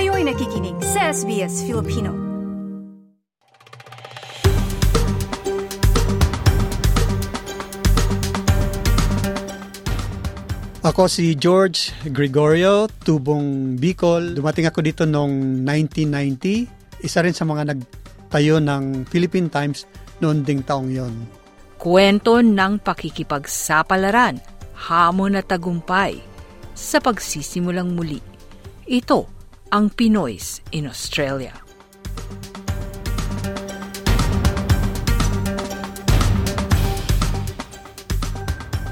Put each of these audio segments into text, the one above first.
Kayo'y nakikinig sa SBS Filipino. Ako si George Gregorio, tubong Bicol. Dumating ako dito noong 1990. Isa rin sa mga nagtayo ng Philippine Times noon ding taong yon. Kwento ng pakikipagsapalaran, hamon at tagumpay sa pagsisimulang muli. Ito ang Pinoys in Australia.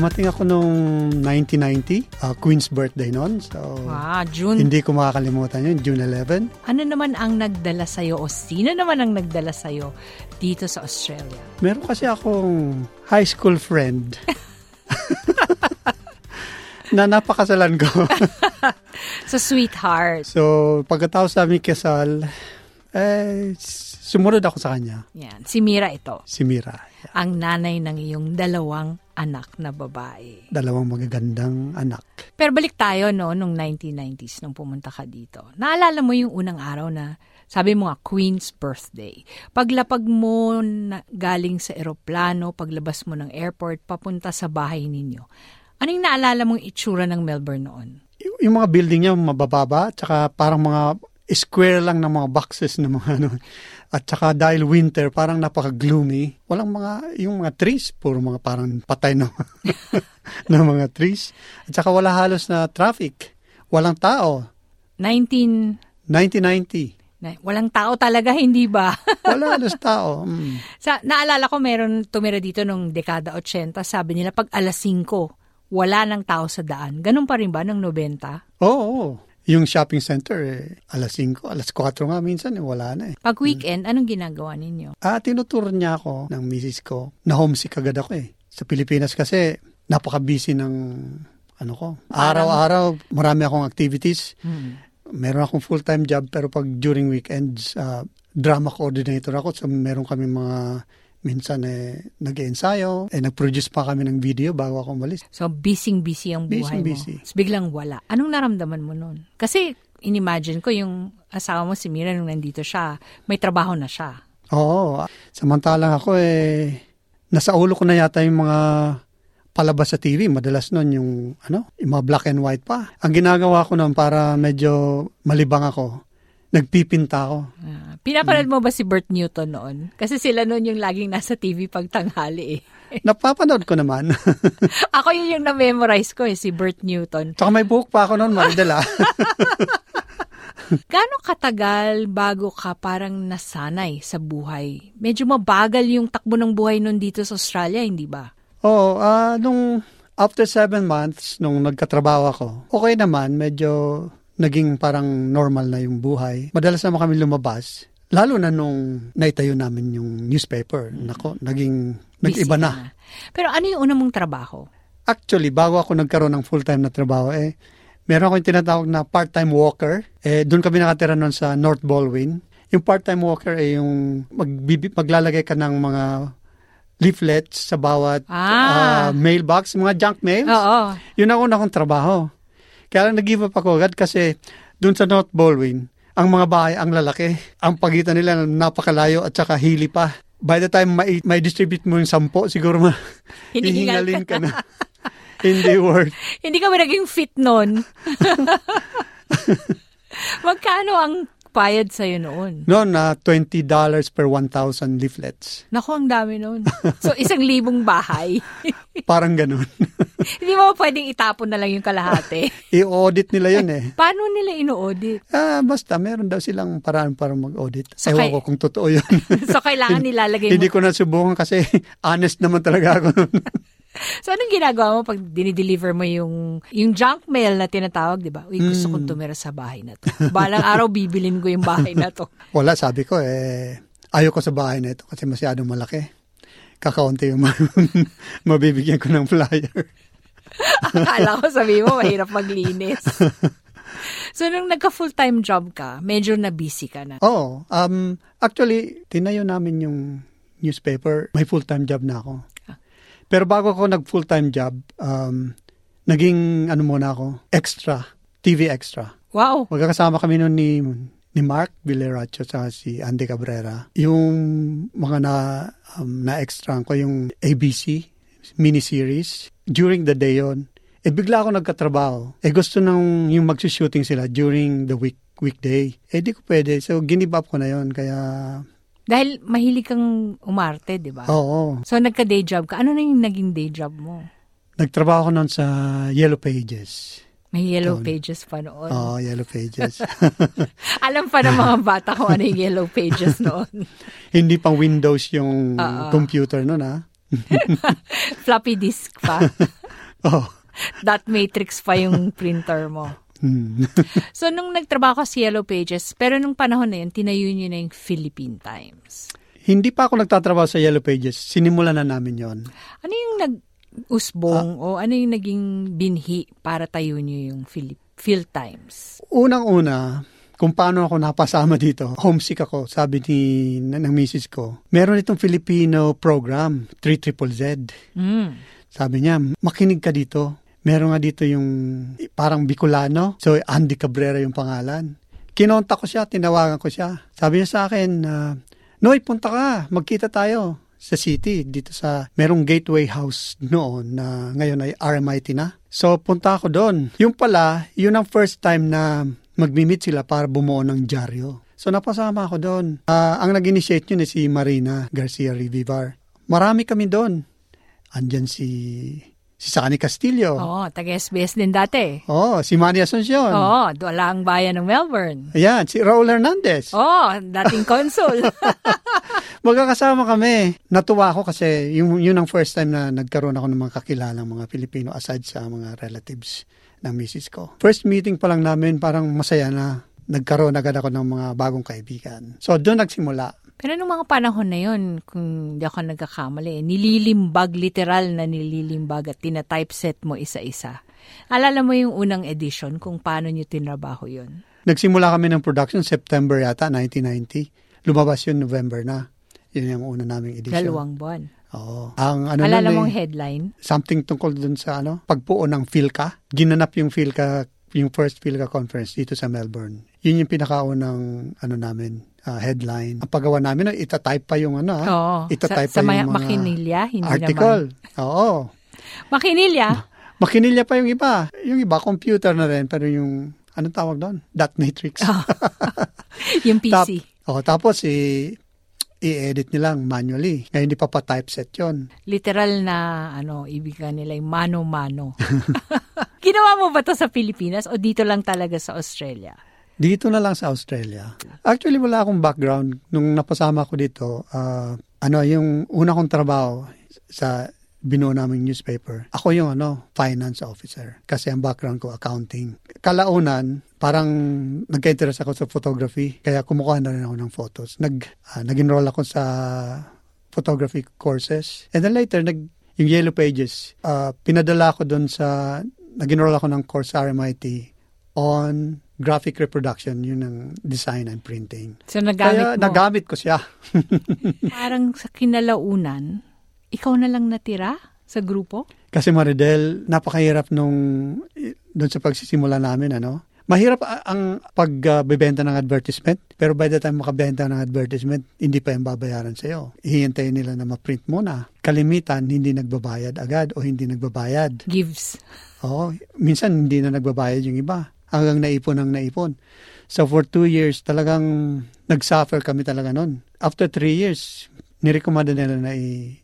Dumating ako noong 1990, uh, Queen's birthday noon. So, Ah, June. hindi ko makakalimutan yun, June 11. Ano naman ang nagdala sa'yo o sino naman ang nagdala sa'yo dito sa Australia? Meron kasi akong high school friend na napakasalan ko. Sa sweetheart. so, pagkatapos namin kasal, eh, sumunod ako sa kanya, Yan, si Mira ito. si Mira. Ang nanay ng iyong dalawang anak na babae. Dalawang magagandang anak. Pero balik tayo no, nung 1990s nung pumunta ka dito. Naalala mo yung unang araw na sabi mo nga, Queen's birthday. Paglapag mo na, galing sa eroplano, paglabas mo ng airport, papunta sa bahay ninyo. Anong naalala mong itsura ng Melbourne noon? Y- yung mga building niya mabababa, tsaka parang mga square lang ng mga boxes ng mga ano. At tsaka dahil winter, parang napaka-gloomy. Walang mga, yung mga trees, puro mga parang patay na, na mga trees. At tsaka wala halos na traffic. Walang tao. 19... 1990. Na, walang tao talaga, hindi ba? Wala halos tao. Mm. sa, naalala ko meron tumira dito nung dekada 80, sabi nila pag alas 5, wala nang tao sa daan. Ganun pa rin ba ng 90? Oo, oo. Yung shopping center, eh, alas 5, alas 4 nga minsan, eh, wala na eh. Pag weekend, anong ginagawa ninyo? Ah, tinuturo niya ako ng misis ko. Na homesick agad ako eh. Sa Pilipinas kasi napaka-busy ng ano ko. Araw-araw marami akong activities. Meron akong full-time job pero pag during weekends uh, drama coordinator ako. So meron kami mga minsan eh nag-ensayo, eh nag-produce pa kami ng video bago ako umalis. So, busy-busy ang buhay Busy-busy. mo. Tapos biglang wala. Anong naramdaman mo nun? Kasi, inimagine ko yung asawa mo si Mira nung nandito siya, may trabaho na siya. Oo. Samantalang ako eh nasa ulo ko na yata yung mga palabas sa TV. Madalas nun yung, ano, yung mga black and white pa. Ang ginagawa ko nun para medyo malibang ako, nagpipinta ako. Ah, pinapanood mo ba si Bert Newton noon? Kasi sila noon yung laging nasa TV pag tanghali eh. Napapanood ko naman. Ako yun yung na-memorize ko eh, si Bert Newton. Tsaka may buhok pa ako noon, Maridela. Gaano katagal bago ka parang nasanay sa buhay? Medyo mabagal yung takbo ng buhay nun dito sa Australia, hindi ba? Oo, ah nung after seven months, nung nagkatrabaho ako, okay naman, medyo naging parang normal na yung buhay. Madalas naman kami lumabas, lalo na nung naitayo namin yung newspaper. Nako, naging, nag-iba na. Pero ano yung una mong trabaho? Actually, bago ako nagkaroon ng full-time na trabaho, eh, meron akong tinatawag na part-time walker. Eh, doon kami nakatira noon sa North Baldwin. Yung part-time walker ay yung magbibi, maglalagay ka ng mga leaflets sa bawat Ah. ah, mailbox, mga junk mails. Oo. Yun ang una kong trabaho. Kaya lang nag-give up ako agad kasi doon sa North Baldwin, ang mga bahay ang lalaki. Ang pagitan nila napakalayo at saka hili pa. By the time may, may distribute mo yung sampo, siguro ma hihingalin ka na. Hindi worth. Hindi kami naging fit nun. Magkano ang bayad sa'yo noon? Noon na $20 per 1,000 leaflets. Naku, ang dami noon. So, isang libong bahay. Parang ganun. Hindi mo pwedeng itapon na lang yung kalahati. I-audit nila yun eh. Paano nila ino-audit? Ah, basta meron daw silang paraan para mag-audit. So, Ewan kay- ko kung totoo yun. So, kailangan nilalagay mo. Hindi ko na subukan kasi honest naman talaga ako nun. So, anong ginagawa mo pag dinideliver mo yung, yung junk mail na tinatawag, di ba? Uy, gusto Hmm. kong tumira sa bahay na to. Balang araw, bibilin ko yung bahay na to. Wala, sabi ko eh, ayaw ko sa bahay na ito kasi masyadong malaki. Kakaunti yung ma- mabibigyan ko ng flyer. Akala ko sabi mo, mahirap maglinis. So, nung nagka-full-time job ka, medyo na busy ka na. Oo. Um, actually, tinayo namin yung newspaper. May full-time job na ako. Pero bago ako nag full-time job, um, naging ano muna ako, extra, TV extra. Wow. Magkakasama kami noon ni ni Mark Villeracho at si Andy Cabrera. Yung mga na um, na extra ko yung ABC miniseries during the day yon. Eh bigla ako nagkatrabaho. Eh gusto nang yung magsushooting sila during the week weekday. Eh di ko pwede. So ginib up ko na yon kaya Dahil mahilig kang umarte, di ba? oo. So nagka-day job ka. Ano na yung naging day job mo? Nagtrabaho ko noon sa Yellow Pages. May yellow Doon. pages pa noon. Oo, Yellow Pages. Alam pa ng mga bata kung ano yung yellow pages noon. Hindi pang Windows yung Oo. computer noon ha. Floppy disk pa. Oh. Dot matrix pa yung printer mo. Hmm. So, nung nagtrabaho ka sa Yellow Pages, pero nung panahon na yun, tinayo nyo na yung Philippine Times. Hindi pa ako nagtatrabaho sa Yellow Pages. Sinimulan na namin yon. Ano yung nag-usbong o ano yung naging binhi para tayo nyo yung Philip Phil Times? Unang-una, kung paano ako napasama dito, homesick ako, sabi ni ng misis ko. Meron itong Filipino program, 3 Z. Mm. Sabi niya, makinig ka dito. Meron nga dito yung parang Bicolano. So, Andy Cabrera yung pangalan. Kinonta ko siya, tinawagan ko siya. Sabi niya sa akin, uh, Noy, punta ka, magkita tayo sa city, dito sa, merong gateway house noon na ngayon ay RMIT na. So, punta ako doon. Yung pala, yun ang first time na magmi-meet sila para bumuo ng dyaryo. So, napasama ako doon. Ah, ang nag-initiate yun eh, si Marina Garcia Rivivar. Marami kami doon. Andyan si si Sani Castillo. Oo, taga-SBS din dati. Oh, si Manny Asuncion. Oo, wala ang bayan ng Melbourne. Ayan, si Raul Hernandez. Oo, dating consul. Magkakasama kami. Natuwa ako kasi yung, yun ang first time na nagkaroon ako ng mga kakilalang mga Pilipino aside sa mga relatives ng misis ko. First meeting pa lang namin, parang masaya na nagkaroon agad ako ng mga bagong kaibigan. So, doon nagsimula. Pero nung mga panahon na yun, kung di ako nagkakamali, nililimbag, literal na nililimbag at tinatypeset mo isa-isa. Alala mo yung unang edition kung paano nyo tinrabaho yun? Nagsimula kami ng production September yata, 1990. Lumabas yun November na. Yun yung una naming edition. Dalawang buwan. Oo. Ang ano Alala nun mong eh, headline? something tungkol dun sa ano, pagpuo ng PhilCA. Ginanap yung PhilCA, yung first PhilCA conference dito sa Melbourne. Yun yung pinakaunang ano namin, ah, headline. Ang paggawa namin, itatype pa yung ano, ah, Oo. itatype sa, sa pa maya- yung mga Makinilya, hindi article. Oo. naman. Makinilya? Makinilya pa yung iba. Yung iba, computer na rin, pero yung, anong tawag doon? Dot matrix. yung Tap- PC. oh, tapos, i- i-edit nilang manually. Ngayon, hindi pa pa typeset yon Literal na, ano, ibig ka nila yung mano-mano. Ginawa mo ba to sa Pilipinas o dito lang talaga sa Australia? Dito na lang sa Australia. Actually, wala akong background. Nung napasama ko dito, ah, ano, yung una kong trabaho sa binuo naming newspaper, ako yung ano, finance officer. Kasi ang background ko, accounting. Kalaunan, parang nagka-interest ako sa photography, kaya kumukuha na rin ako ng photos. Nag, ah, nag-enroll ako sa photography courses. And then later, nag, yung Yellow Pages, ah, pinadala ko doon sa, nag-enroll ako ng course sa RMIT on graphic reproduction, yun ang design and printing. So, nagamit Kaya mo. nagamit ko siya. Parang sa kinalaunan, ikaw na lang natira sa grupo? Kasi Maridel, napakahirap nung doon sa pagsisimula namin, ano? Mahirap ang pagbebenta ng advertisement, pero by the time makabenta ng advertisement, hindi pa yung babayaran sa'yo. Hihintayin nila na ma-print muna. Kalimitan, hindi nagbabayad agad o hindi nagbabayad. Gives. Oo, minsan hindi na nagbabayad yung iba. Hanggang naipon ang naipon. So for two years, talagang nag-suffer kami talaga nun. After three years, nirekomenda nila na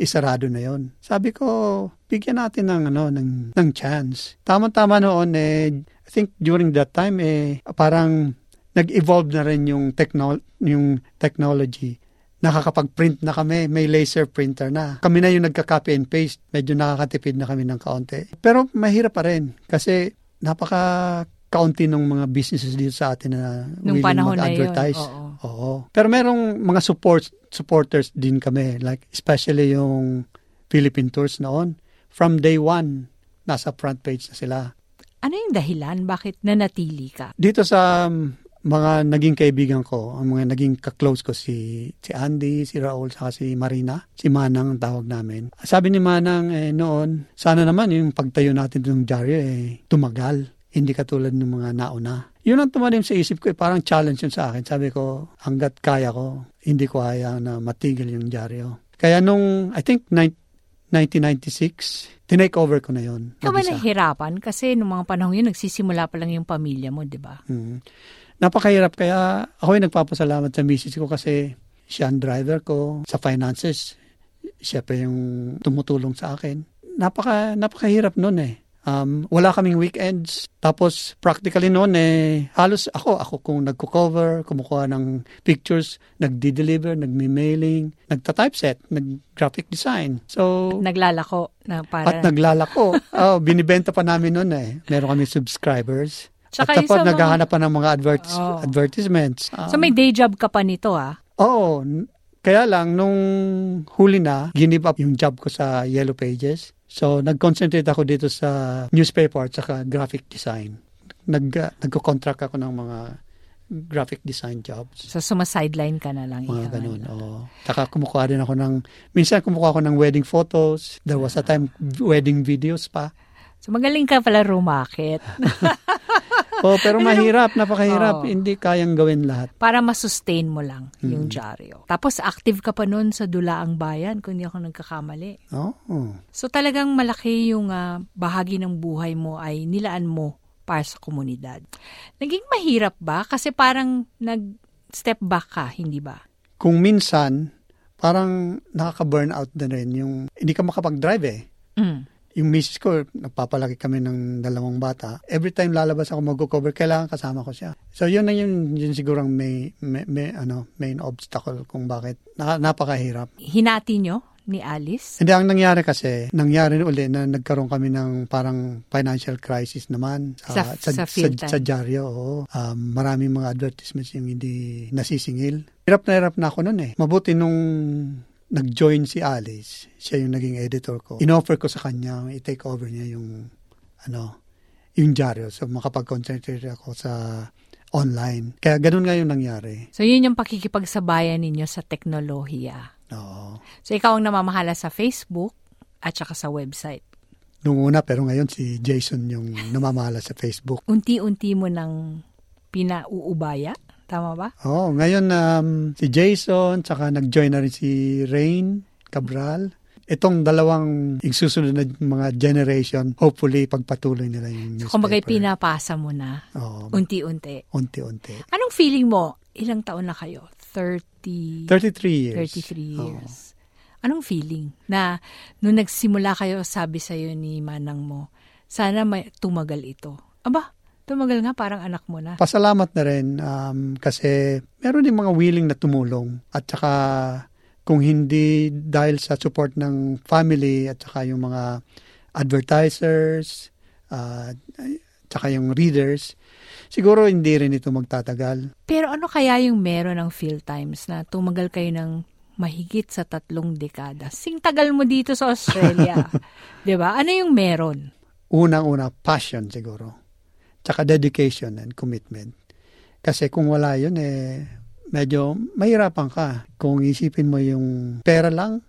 isarado na yon. Sabi ko, bigyan natin ng, ano, ng, ng chance. Tama-tama noon, eh, I think during that time, eh, parang nag-evolve na rin yung, techno- yung technology nakakapag-print na kami, may laser printer na. Kami na yung nagka-copy and paste. Medyo nakakatipid na kami ng kaunti. Pero mahirap pa rin kasi napaka kaunti ng mga businesses dito sa atin na Nung willing mag-advertise. Oo. Oo. Pero merong mga support supporters din kami. Like especially yung Philippine Tours noon. From day one, nasa front page na sila. Ano yung dahilan? Bakit nanatili ka? Dito sa um, mga naging kaibigan ko, ang mga naging kaklose ko si si Andy, si Raul, saka si Marina, si Manang ang tawag namin. Sabi ni Manang eh, noon, sana naman yung pagtayo natin ng dyaryo eh tumagal. Hindi katulad ng mga nauna. Yun ang tumanim sa isip ko, eh, parang challenge yun sa akin. Sabi ko, hanggat kaya ko, hindi ko kaya na matigil yung dyaryo. Kaya nung, I think, 1996, tinake over ko na yun. Ikaw ba nahihirapan? Kasi nung mga panahon yun, nagsisimula pa lang yung pamilya mo, di ba? Mm. Napakahirap kaya ako ay nagpapasalamat sa misis ko kasi siya ang driver ko sa finances. Siya pa yung tumutulong sa akin. Napaka, napakahirap noon eh. Um, wala kaming weekends. Tapos practically noon eh, halos ako, ako kung nagko-cover, kumukuha ng pictures, nagdi-deliver, nagmi-mailing, nagta-typeset, nag-graphic design. So, Naglalako na para... at naglalako. oh, binibenta pa namin noon eh. Meron kami subscribers. Tsaka At tapos naghahanap pa ng mga advert- Oh. advertisements. Um, so may day job ka pa nito ah. Oo. kaya lang, nung huli na, give up yung job ko sa Yellow Pages. So, nag-concentrate ako dito sa newspaper at saka graphic design. Nag, uh, nagko-contract ako ng mga graphic design jobs. So sumasideline ka na lang. Mga ganun. ano. Oo. Saka kumukuha din ako ng, minsan kumukuha ako ng wedding photos. There was a time, wedding videos pa. So magaling ka pala rumakit. Oh, pero mahirap, napakahirap. Oo. Hindi kayang gawin lahat. para masustain mo lang yung Hmm. dyaryo. Tapos active ka pa noon sa Dulaang Bayan kung hindi ako nagkakamali. Oo. So talagang malaki yung ah, bahagi ng buhay mo ay nilaan mo para sa komunidad. Naging mahirap ba? Kasi parang nag-step back ka, hindi ba? Kung minsan, parang nakaka-burnout na rin yung hindi ka makapag-drive eh. Mm. Yung misis ko, nagpapalaki kami ng dalawang bata. Every time lalabas ako mag-cover, kailangan kasama ko siya. So yun na yun, yun siguro ang may, may, may, ano, main obstacle kung bakit na, napakahirap. Hinati nyo ni Alice? Hindi, ang nangyari kasi, nangyari uli na nagkaroon kami ng parang financial crisis naman Sa- sa sa, field sa, time. sa dyaryo. oo. Um, maraming mga advertisements yung hindi nasisingil. Hirap na hirap na ako noon eh. Mabuti nung nag-join si Alice, siya yung naging editor ko. Inoffer ko sa kanya, i-take over niya yung ano, yung dyaryo. So makapag-concentrate ako sa online. Kaya ganun nga yung nangyari. So yun yung pakikipagsabayan ninyo sa teknolohiya. Oo. So ikaw ang namamahala sa Facebook at saka sa website. Nung una, pero ngayon si Jason yung namamahala sa Facebook. Unti-unti mo nang pinauubaya. Tama ba? Oh, ngayon um, si Jason, saka nag-join na rin si Rain Cabral. Itong dalawang isusunod na mga generation, hopefully pagpatuloy nila yung newspaper. Kumbaga pinapasa mo na Oo, unti-unti. unti-unti. Anong feeling mo? Ilang taon na kayo? 30, 33 years. 33 Oo. years. Anong feeling na nung nagsimula kayo, sabi sa'yo ni manang mo, sana may tumagal ito. Aba, tumagal nga parang anak mo na. Pasalamat na rin um, kasi meron din mga willing na tumulong at saka kung hindi dahil sa support ng family at saka yung mga advertisers uh, saka yung readers, siguro hindi rin ito magtatagal. Pero ano kaya yung meron ng Phil Times na tumagal kayo ng mahigit sa tatlong dekada? Sing tagal mo dito sa Australia. 'Di ba? Ano yung meron? Unang-una, passion siguro. Tsaka dedication and commitment. Kasi kung wala yun, eh, medyo mahirapan ka. Kung isipin mo yung pera lang,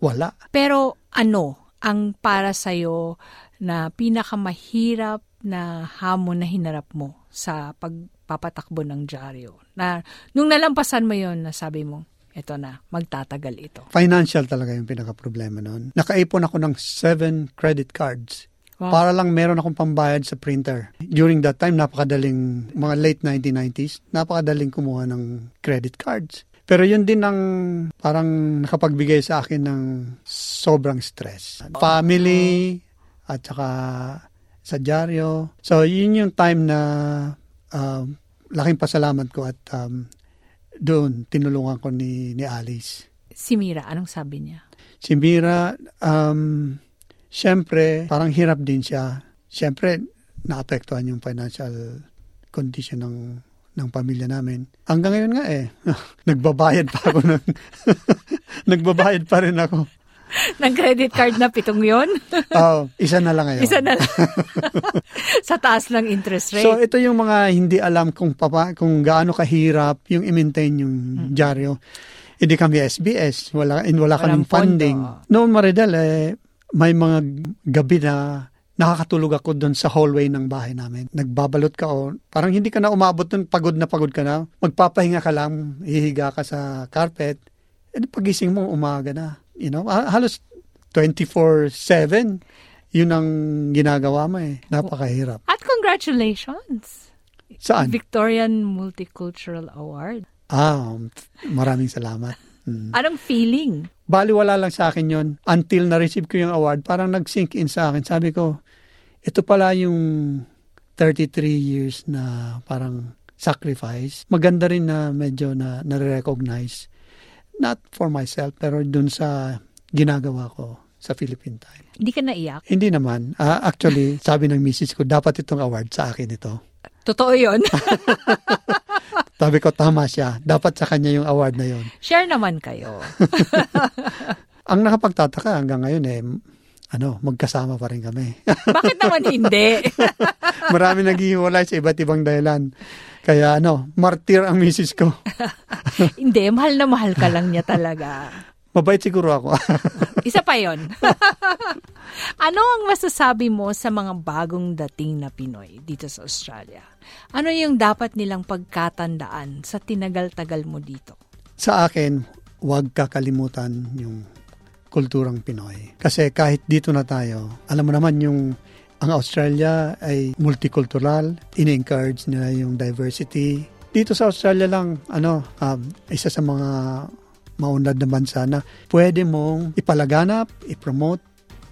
wala. Pero ano ang para sa'yo na pinakamahirap na hamon na hinarap mo sa pagpapatakbo ng dyaryo? Na nung nalampasan mo yon na sabi mo, eto na, magtatagal ito. Financial talaga yung pinaka-problema noon. Nakaipon ako ng seven credit cards. Wow. Para lang meron akong pambayad sa printer. During that time, napakadaling, mga late 1990s, napakadaling kumuha ng credit cards. Pero yun din ang parang nakapagbigay sa akin ng sobrang stress. Family, at saka sa dyaryo. So, yun yung time na um, laking pasalamat ko at um, doon tinulungan ko ni, ni Alice. Si Mira, anong sabi niya? Si Mira, um, syempre, parang hirap din siya. Syempre, naapektuhan yung financial condition ng ng pamilya namin. Hanggang ngayon nga eh, nagbabayad pa ako ng, nagbabayad pa rin ako. ng credit card na pitong yon Oh, isa na lang ngayon. Isa na lang. sa taas ng interest rate. So ito yung mga hindi alam kung papa, kung gaano kahirap yung i-maintain yung dyaryo. Hindi kami SBS, wala in wala Walang kaming funding. pondo. Noon Maridel eh may mga gabi na nakakatulog ako doon sa hallway ng bahay namin. Nagbabalot ka o parang hindi ka na umabot doon, pagod na pagod ka na. Magpapahinga ka lang, hihiga ka sa carpet. E pagising mo, umaga na. You know, ha- halos 24-7, yun ang ginagawa mo eh. Napakahirap. At congratulations! Saan? Victorian Multicultural Award. Ah, maraming salamat. Mm. Anong feeling? Bali wala lang sa akin yon until na-receive ko yung award parang nag-sink in sa akin. Sabi ko ito pala yung 33 years na parang sacrifice. Maganda rin na medyo na na-recognize. Not for myself pero dun sa ginagawa ko sa Philippine Time Hindi ka naiyak? hindi naman. Ah, actually sabi ng misis ko dapat itong award sa akin ito. Totoo yun. sabi ko tama siya dapat sa kanya yung award na yon Share naman kayo. ang nakapagtataka hanggang ngayon eh ano magkasama pa rin kami Bakit naman hindi? Marami naghihiwalay sa iba't ibang dahilan. Kaya ano, martir ang misis ko. hindi, mahal na mahal ka lang niya talaga. Mabait siguro ako. Isa pa yon. ano ang masasabi mo sa mga bagong dating na Pinoy dito sa Australia? Ano yung dapat nilang pagkatandaan sa tinagal-tagal mo dito? sa akin, huwag kakalimutan yung kulturang Pinoy. Kasi kahit dito na tayo, alam mo naman yung ang Australia ay multicultural, in-encourage nila yung diversity. Dito sa Australia lang, ano, um, isa sa mga maunlad na bansa na pwede mong ipalaganap, ipromote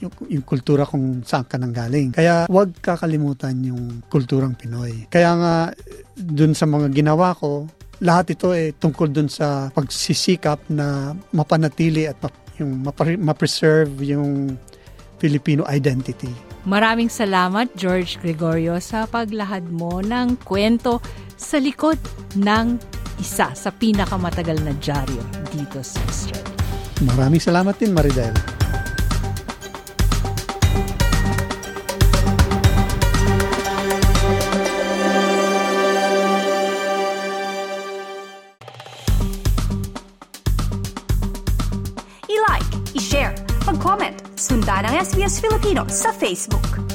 yung, yung kultura kung saan ka nang galing. Kaya huwag kakalimutan yung kulturang Pinoy. Kaya nga, dun sa mga ginawa ko, lahat ito ay tungkol dun sa pagsisikap na mapanatili at map- yung mapre- ma-preserve yung Filipino identity. Maraming salamat, George Gregorio, sa paglahad mo ng kwento sa likod ng isa sa pinakamatagal na dyaryo dito sa Australia. Maraming salamat din, Maridel. I-like, i-share, mag-comment, sundan ang SBS Filipino sa Facebook.